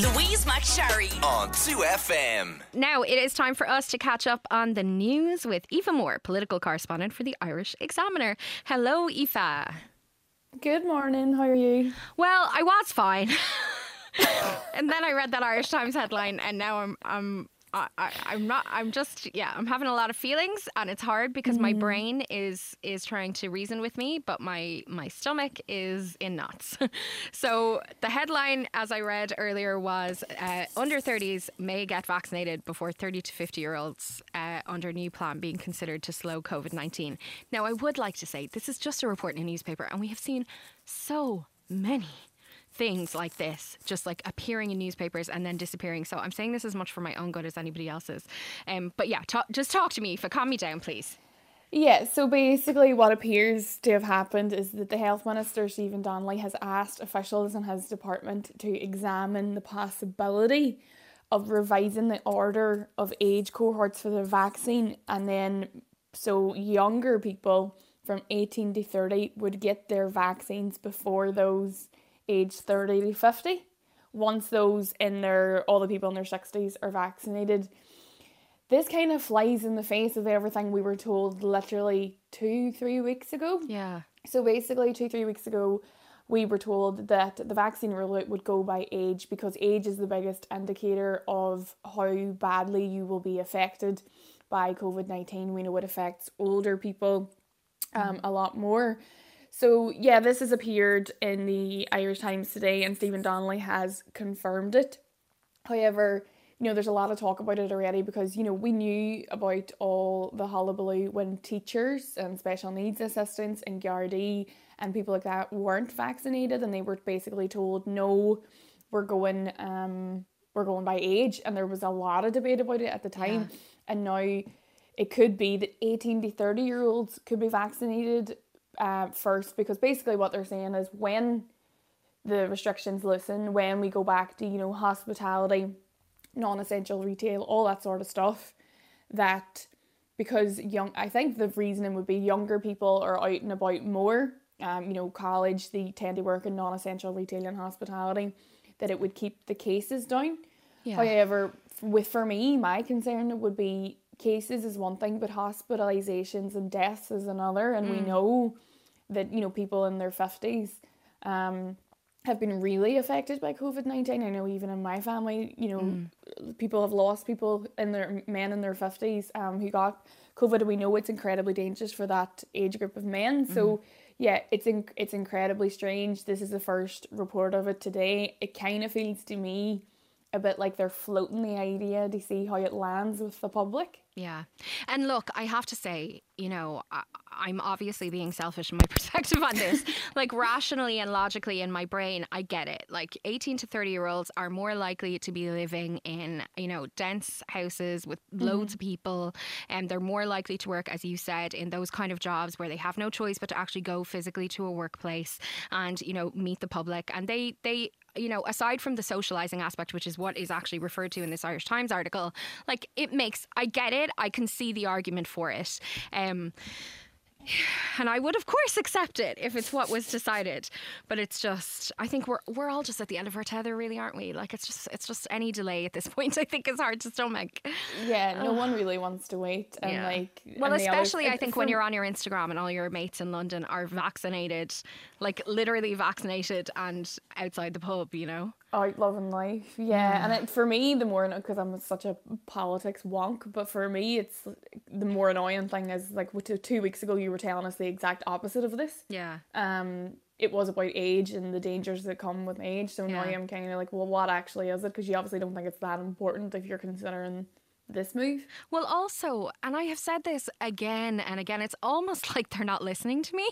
Louise McSharry. on 2FM. Now it is time for us to catch up on the news with Aoife Moore, political correspondent for the Irish Examiner. Hello, Aoife. Good morning. How are you? Well, I was fine. and then I read that Irish Times headline, and now I'm I'm I, I, I'm not. I'm just yeah. I'm having a lot of feelings, and it's hard because my brain is is trying to reason with me, but my my stomach is in knots. so the headline, as I read earlier, was uh, under 30s may get vaccinated before 30 to 50 year olds uh, under new plan being considered to slow COVID 19. Now, I would like to say this is just a report in a newspaper, and we have seen so many things like this just like appearing in newspapers and then disappearing. So I'm saying this as much for my own good as anybody else's. Um, but yeah, talk, just talk to me. For calm me down, please. Yeah, so basically, what appears to have happened is that the Health Minister, Stephen Donnelly, has asked officials in his department to examine the possibility of revising the order of age cohorts for the vaccine, and then so younger people from 18 to 30 would get their vaccines before those aged 30 to 50. Once those in their, all the people in their 60s are vaccinated, this kind of flies in the face of everything we were told literally two, three weeks ago. Yeah. So basically, two, three weeks ago, we were told that the vaccine rollout would go by age because age is the biggest indicator of how badly you will be affected by COVID 19. We know it affects older people um, a lot more. So, yeah, this has appeared in the Irish Times today, and Stephen Donnelly has confirmed it. However, you know, there's a lot of talk about it already because, you know, we knew about all the hullabaloo when teachers and special needs assistants and Gardaí and people like that weren't vaccinated and they were basically told, no, we're going, um, we're going by age. And there was a lot of debate about it at the time. And now it could be that 18 to 30 year olds could be vaccinated uh, first because basically what they're saying is when the restrictions loosen, when we go back to, you know, hospitality, non essential retail, all that sort of stuff, that because young, I think the reasoning would be younger people are out and about more. Um, you know, college, they tend to work in non essential retail and hospitality, that it would keep the cases down. Yeah. However, with for me, my concern would be cases is one thing, but hospitalizations and deaths is another. And we know that you know people in their fifties um, have been really affected by COVID nineteen. I know even in my family, you know, people have lost people in their men in their fifties um, who got COVID. And we know it's incredibly dangerous for that age group of men. So yeah, it's in, it's incredibly strange. This is the first report of it today. It kind of feels to me a bit like they're floating the idea to see how it lands with the public. Yeah. And look, I have to say, you know, I, I'm obviously being selfish in my perspective on this. like, rationally and logically in my brain, I get it. Like, 18 to 30 year olds are more likely to be living in, you know, dense houses with loads mm-hmm. of people. And they're more likely to work, as you said, in those kind of jobs where they have no choice but to actually go physically to a workplace and, you know, meet the public. And they, they, you know, aside from the socializing aspect, which is what is actually referred to in this Irish Times article, like it makes, I get it. I can see the argument for it. Um, and I would, of course, accept it if it's what was decided. But it's just, I think we're we're all just at the end of our tether, really, aren't we? Like it's just it's just any delay at this point. I think is hard to stomach. Yeah, no one really wants to wait. And Yeah. like, Well, and the others- especially I it- think when you're on your Instagram and all your mates in London are vaccinated, like literally vaccinated and outside the pub, you know. Out loving life. Yeah, and it, for me, the more because I'm such a politics wonk, but for me, it's the more annoying thing is like two weeks ago you were telling us the exact opposite of this. Yeah. Um, it was about age and the dangers that come with age. So now I'm kind of like, well, what actually is it? Because you obviously don't think it's that important if you're considering this move. Well, also, and I have said this again and again, it's almost like they're not listening to me.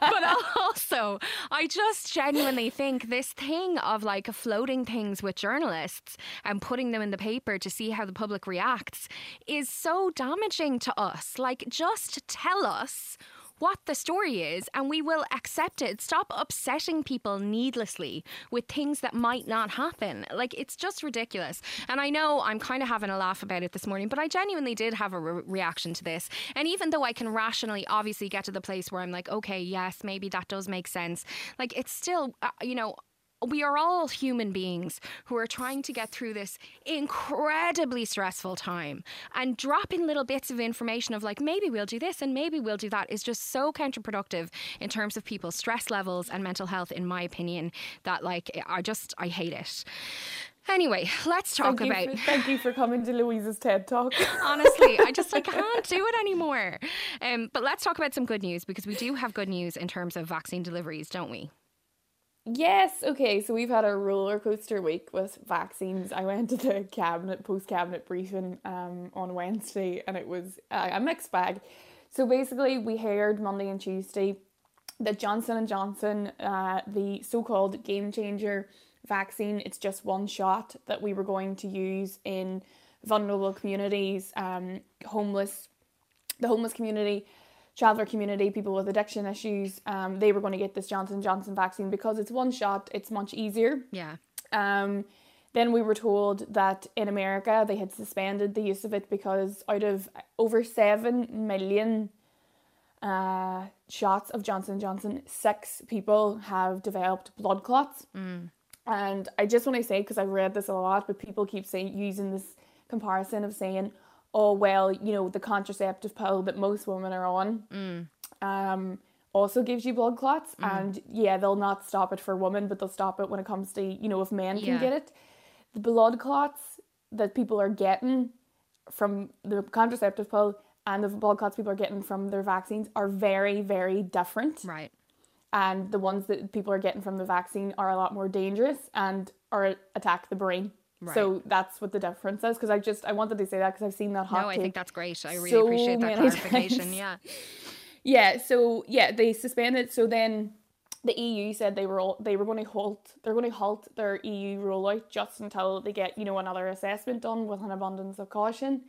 but also, I just genuinely think this thing of like floating things with journalists and putting them in the paper to see how the public reacts is so damaging to us. Like, just tell us what the story is and we will accept it. Stop upsetting people needlessly with things that might not happen. Like, it's just ridiculous. And I know I'm kind of having a laugh about it this morning, but I genuinely did have a re- reaction to this. And even though I can rationally obviously get to the place where I'm like, okay, yes, maybe that does make sense, like, it's still, uh, you know, we are all human beings who are trying to get through this incredibly stressful time and dropping little bits of information of like maybe we'll do this and maybe we'll do that is just so counterproductive in terms of people's stress levels and mental health in my opinion that like I just I hate it. Anyway, let's talk thank about. For, thank you for coming to Louise's TED Talk. Honestly, I just I can't do it anymore. Um, but let's talk about some good news because we do have good news in terms of vaccine deliveries, don't we? Yes, okay, so we've had a roller coaster week with vaccines. I went to the cabinet post cabinet briefing um, on Wednesday and it was uh, a mixed bag. So basically, we heard Monday and Tuesday that Johnson and Johnson, uh, the so-called game changer vaccine, it's just one shot that we were going to use in vulnerable communities, um, homeless, the homeless community, traveller community, people with addiction issues, um, they were going to get this Johnson Johnson vaccine because it's one shot. It's much easier. Yeah. Um, then we were told that in America they had suspended the use of it because out of over seven million uh, shots of Johnson Johnson, six people have developed blood clots. Mm. And I just want to say because I've read this a lot, but people keep saying using this comparison of saying, oh well, you know, the contraceptive pill that most women are on mm. um, also gives you blood clots. Mm. And yeah, they'll not stop it for women, but they'll stop it when it comes to, you know, if men can Yeah. get it. The blood clots that people are getting from the contraceptive pill and the blood clots people are getting from their vaccines are very, very different. Right. And the ones that people are getting from the vaccine are a lot more dangerous and are attack the brain. So that's what the difference is. Because I just I wanted to say that because I've seen that hot No, I think that's great. I really so appreciate that clarification. times. Yeah. Yeah, so yeah, they suspended. So then the EU said they were all, they were going to halt they're going to halt their EU rollout just until they get you know another assessment done with an abundance of caution.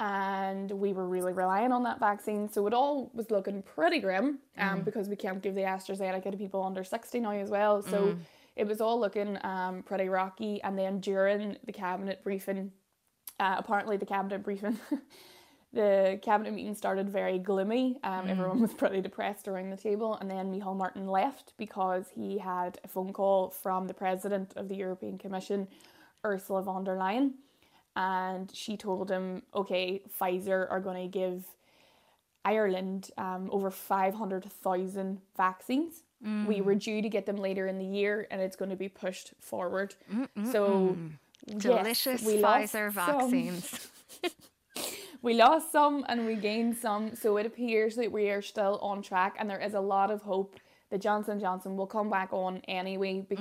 And we were really relying on that vaccine, so it all was looking pretty grim. Um, because we can't give the AstraZeneca to people under sixty now as well. So it was all looking um pretty rocky. And then during the cabinet briefing, uh, apparently the cabinet briefing the cabinet meeting started very gloomy. Um, Everyone was pretty depressed around the table, and then Micheál Martin left because he had a phone call from the president of the European Commission, Ursula von der Leyen, and she told him, "Okay, Pfizer are going to give Ireland um, over five hundred vaccines. We were due to get them later in the year, and it's going to be pushed forward. So." yes, Delicious we Pfizer vaccines. we lost some and we gained some so it appears that we are still on track and there is a lot of hope that johnson johnson will come back on anyway Mm.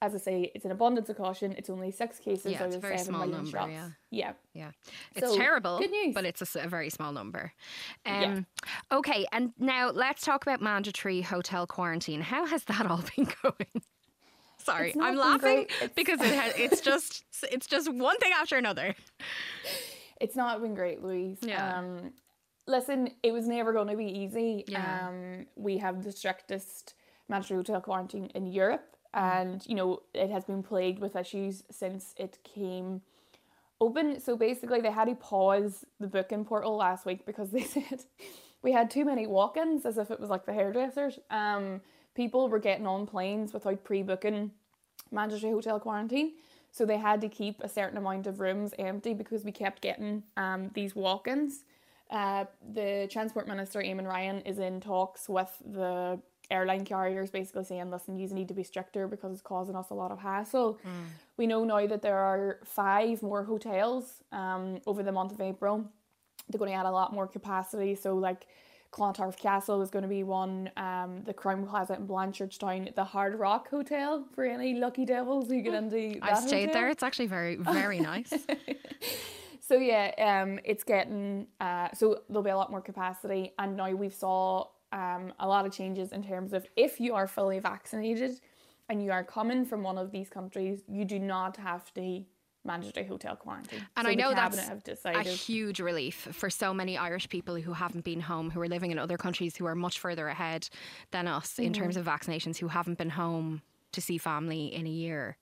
As i say it's an abundance of caution it's only six cases Yeah, out it's a of very seven small number, shots yeah. yeah Yeah, it's So, terrible. good news. but it's a very small number. Um, Yeah. Okay, and now let's talk about mandatory hotel quarantine. How has that all been going? Sorry, I'm laughing because it has, it's just it's just one thing after another. it's not been great louise Yeah. um listen it was never going to be easy Yeah. um we have the strictest mandatory hotel quarantine in europe. And you know it has been plagued with issues since it came open. So basically, they had to pause the booking portal last week because they said we had too many walk-ins, as if it was like the hairdressers. Um, people were getting on planes without pre-booking mandatory hotel quarantine, so they had to keep a certain amount of rooms empty because we kept getting um these walk-ins. Uh, the transport minister Eamon Ryan is in talks with the airline carriers, basically saying, "Listen, you need to be stricter because it's causing us a lot of hassle." We know now that there are five more hotels um, over the month of April. They're going to add a lot more capacity. So, like Clontarf Castle is going to be one, um, the Crowne Plaza in Blanchardstown, the Hard Rock Hotel for any lucky devils who get into that I stayed hotel. there. It's actually very very nice. So yeah, um, it's getting uh, so there'll be a lot more capacity, and now we've saw um a lot of changes in terms of if you are fully vaccinated, and you are coming from one of these countries, you do not have to mandatory hotel quarantine. And so I know that's a huge relief for so many Irish people who haven't been home, who are living in other countries who are much further ahead than us in terms Mm-hmm. of vaccinations, who haven't been home to see family in a year.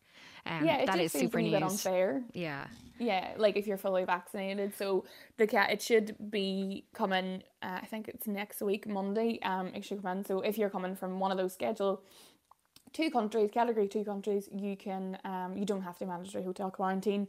Um, yeah, it that is super news. unfair. Yeah. Yeah, like if you're fully vaccinated. So the cat it should be coming. Uh, I think it's next week, Monday. Um, it should come in. So if you're coming from one of those schedule two countries, category two countries, you can um, you don't have to manage your hotel quarantine.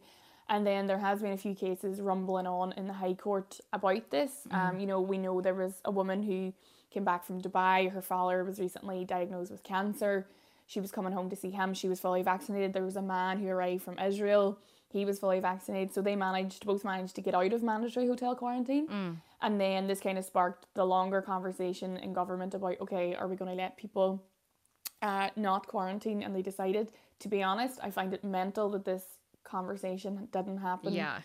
And then there has been a few cases rumbling on in the High Court about this. Um, you know, we know there was a woman who came back from Dubai. Her father was recently diagnosed with cancer. She was coming home to see him. She was fully vaccinated. There was a man who arrived from Israel. He was fully vaccinated. So they managed, both managed to get out of mandatory hotel quarantine. And then this kind of sparked the longer conversation in government about okay, are we going to let people uh, not quarantine? And they decided, to be honest, I find it mental that this conversation didn't happen Yeah.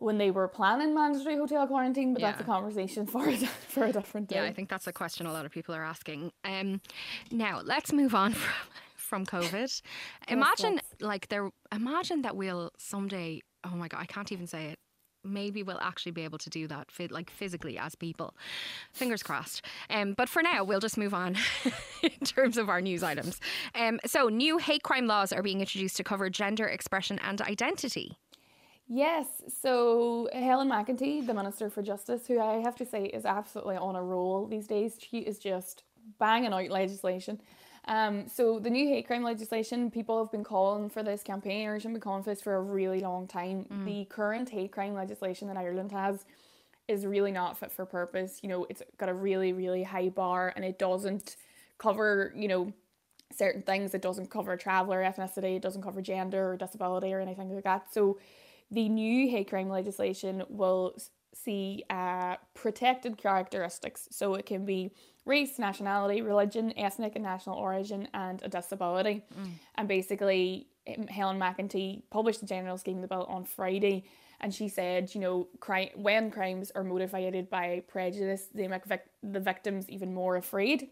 When they were planning mandatory hotel quarantine, but that's a conversation for a, for a different day. Yeah, I think that's a question a lot of people are asking. Um, now let's move on from from COVID. Imagine like there. Imagine that we'll someday. Oh my god, I can't even say it. Maybe we'll actually be able to do that, like physically as people. Fingers crossed. Um, but for now, we'll just move on in terms of our news items. Um, so, new hate crime laws are being introduced to cover gender expression and identity. Yes, so Helen McEntee, the Minister for Justice, who I have to say is absolutely on a roll these days, she is just banging out legislation. Um, so the new hate crime legislation, people have been calling for this campaign, or have been calling for this for a really long time. The current hate crime legislation that Ireland has is really not fit for purpose. You know, it's got a really, really high bar, and it doesn't cover, you know, certain things. It doesn't cover travel or ethnicity. It doesn't cover gender or disability or anything like that. So the new hate crime legislation will see uh, protected characteristics. So it can be race, nationality, religion, ethnic and national origin, and a disability. And basically, Helen McEntee published the general scheme of the bill on Friday. And she said, you know, cri- when crimes are motivated by prejudice, they make vic- the victims even more afraid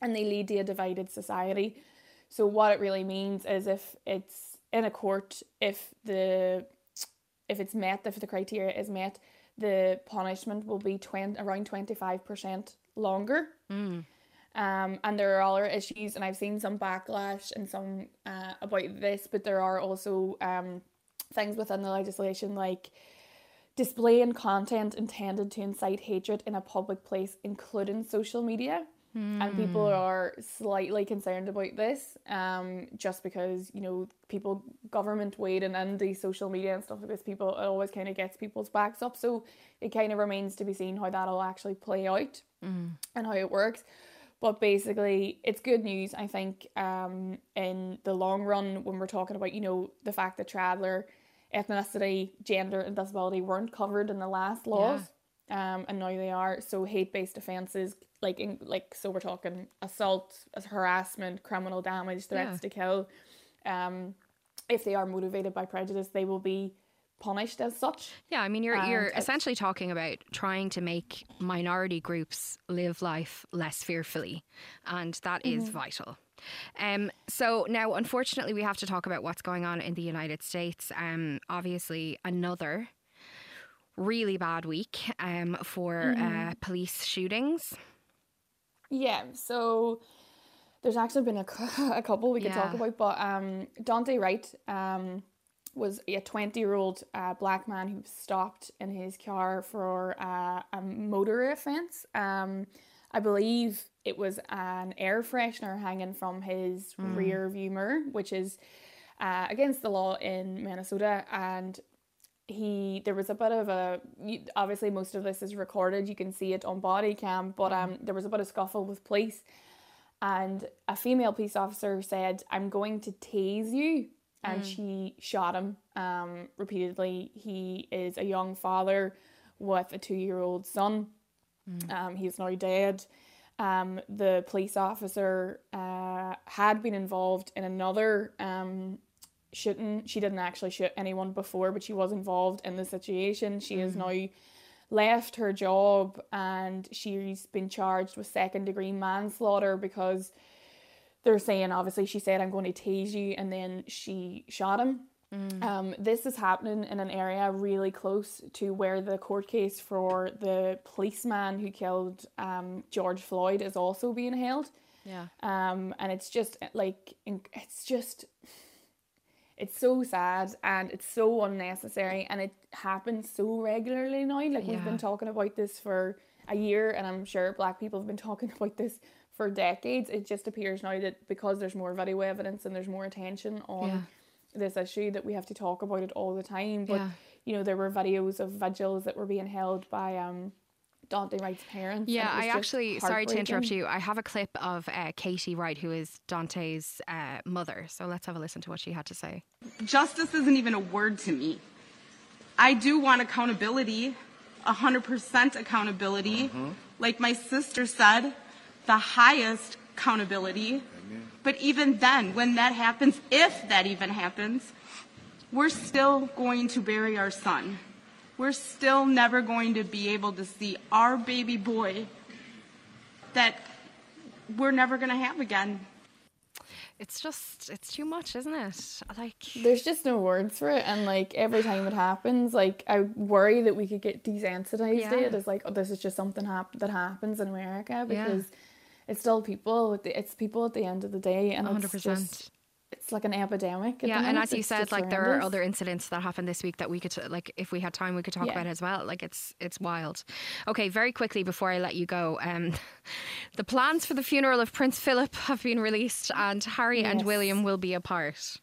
and they lead to a divided society. So what it really means is if it's in a court, if the if it's met, if the criteria is met, the punishment will be 20, around twenty five percent longer. Um, and there are other issues, and I've seen some backlash and some uh, about this, but there are also um, things within the legislation like displaying content intended to incite hatred in a public place, including social media. And people are slightly concerned about this, um, just because you know people, government wading in the social media and stuff like this. People, it always kind of gets people's backs up. So it kind of remains to be seen how that'll actually play out and how it works. But basically, it's good news. I think um, in the long run, when we're talking about you know the fact that traveller ethnicity, gender, and disability weren't covered in the last laws, um, and now they are. So hate based offences, like in, like so, we're talking assault, harassment, criminal damage, threats Yeah. to kill. Um, if they are motivated by prejudice, they will be punished as such. Yeah, I mean, you're And you're essentially talking about trying to make minority groups live life less fearfully, and that is vital. Um, so now, unfortunately, we have to talk about what's going on in the United States. Um, obviously, another really bad week um, for uh, police shootings. Yeah, so there's actually been a, a couple we could talk about, but um, Daunte Wright um, was a 20 year old uh, black man who stopped in his car for uh, a motor offence. Um, I believe it was an air freshener hanging from his rear view mirror, which is uh, against the law in Minnesota. And he there was a bit of a obviously most of this is recorded you can see it on body cam but um there was a bit of scuffle with police. And a female police officer said i'm going to tase you. And she shot him um repeatedly. He is a young father with a two-year-old son. Um he's now dead. Um the police officer uh had been involved in another um shooting. She didn't actually shoot anyone before, but she was involved in the situation. She has now left her job and she's been charged with second degree manslaughter because they're saying obviously she said I'm going to tase you and then she shot him. Um, this is happening in an area really close to where the court case for the policeman who killed um, George Floyd is also being held. Yeah. Um, and it's just like it's just it's so sad and it's so unnecessary and it happens so regularly now. Like we've been talking about this for a year and I'm sure black people have been talking about this for decades. It just appears now that because there's more video evidence and there's more attention on Yeah. this issue that we have to talk about it all the time. But Yeah. you know, there were videos of vigils that were being held by um Daunte Wright's parents. Yeah, and it was I actually, sorry to interrupt you, I have a clip of uh, Katie Wright, who is Daunte's uh, mother. So let's have a listen to what she had to say. Justice isn't even a word to me. I do want accountability, 100% accountability. Like my sister said, the highest accountability. But even then, when that happens, if that even happens, we're still going to bury our son. We're still never going to be able to see our baby boy that we're never going to have again. It's just, it's too much, isn't it? Like, There's just no words for it, and like every time it happens, like I worry that we could get desensitized Yeah. to it as like, oh, this is just something hap- that happens in America Yeah. because it's still people. It's people at the end of the day, and 100%. it's just it's like an epidemic. yeah, and as you It's said, like there are other incidents that happened this week that we could, like, if we had time, we could talk Yeah. about as well. Like, it's it's wild. Okay, very quickly before I let you go, um, the plans for the funeral of Prince Philip have been released, and Harry and William will be a part.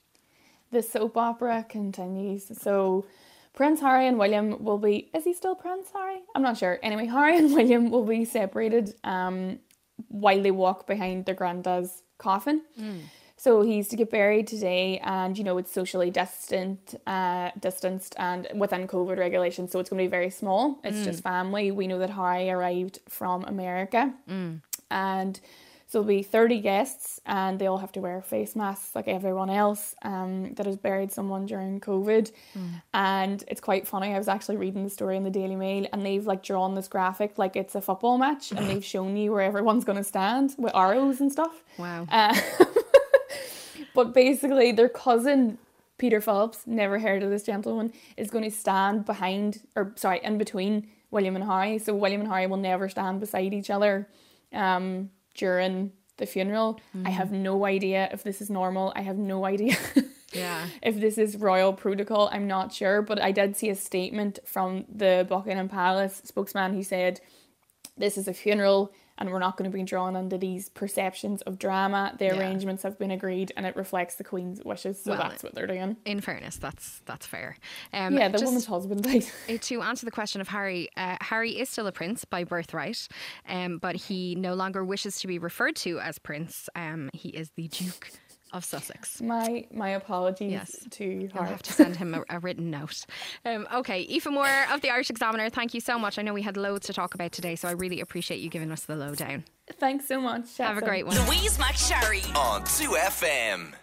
the soap opera continues. So Prince Harry and William will be is he still Prince Harry? I'm not sure. Anyway, Harry and William will be separated um while they walk behind their granddad's coffin. So he's to get buried today and you know it's socially distant uh distanced and within COVID regulations, so it's gonna be very small. It's just family. We know that Harry arrived from America. And so there'll be 30 guests and they all have to wear face masks like everyone else um, that has buried someone during covid. And it's quite funny. I was actually reading the story in the daily mail and they've like drawn this graphic like it's a football match and they've shown you where everyone's going to stand with arrows and stuff. Wow. uh, but basically their cousin peter phillips never heard of this gentleman is going to stand behind or sorry in between william and harry. So william and harry will never stand beside each other um, during the funeral. I have no idea if this is normal. I have no idea Yeah. if this is royal protocol. I'm not sure. But i did see a statement from the buckingham palace spokesman who said this is a funeral and we're not going to be drawn into these perceptions of drama. The Yeah. arrangements have been agreed and it reflects the Queen's wishes, so Well, that's what they're doing. In fairness, that's that's fair. Um, Yeah, the woman's husband. Uh, to answer the question of Harry, uh, Harry is still a prince by birthright, um, but he no longer wishes to be referred to as prince. Um, he is the Duke of Sussex. my my apologies Yes. to You'll her. have to send him a, a written note. Um, okay, Aoife Moore of the Irish Examiner, thank you so much. I know we had loads to talk about today, so I really appreciate you giving us the lowdown. Thanks so much. Chat Have a great one. Louise McSharry on 2FM.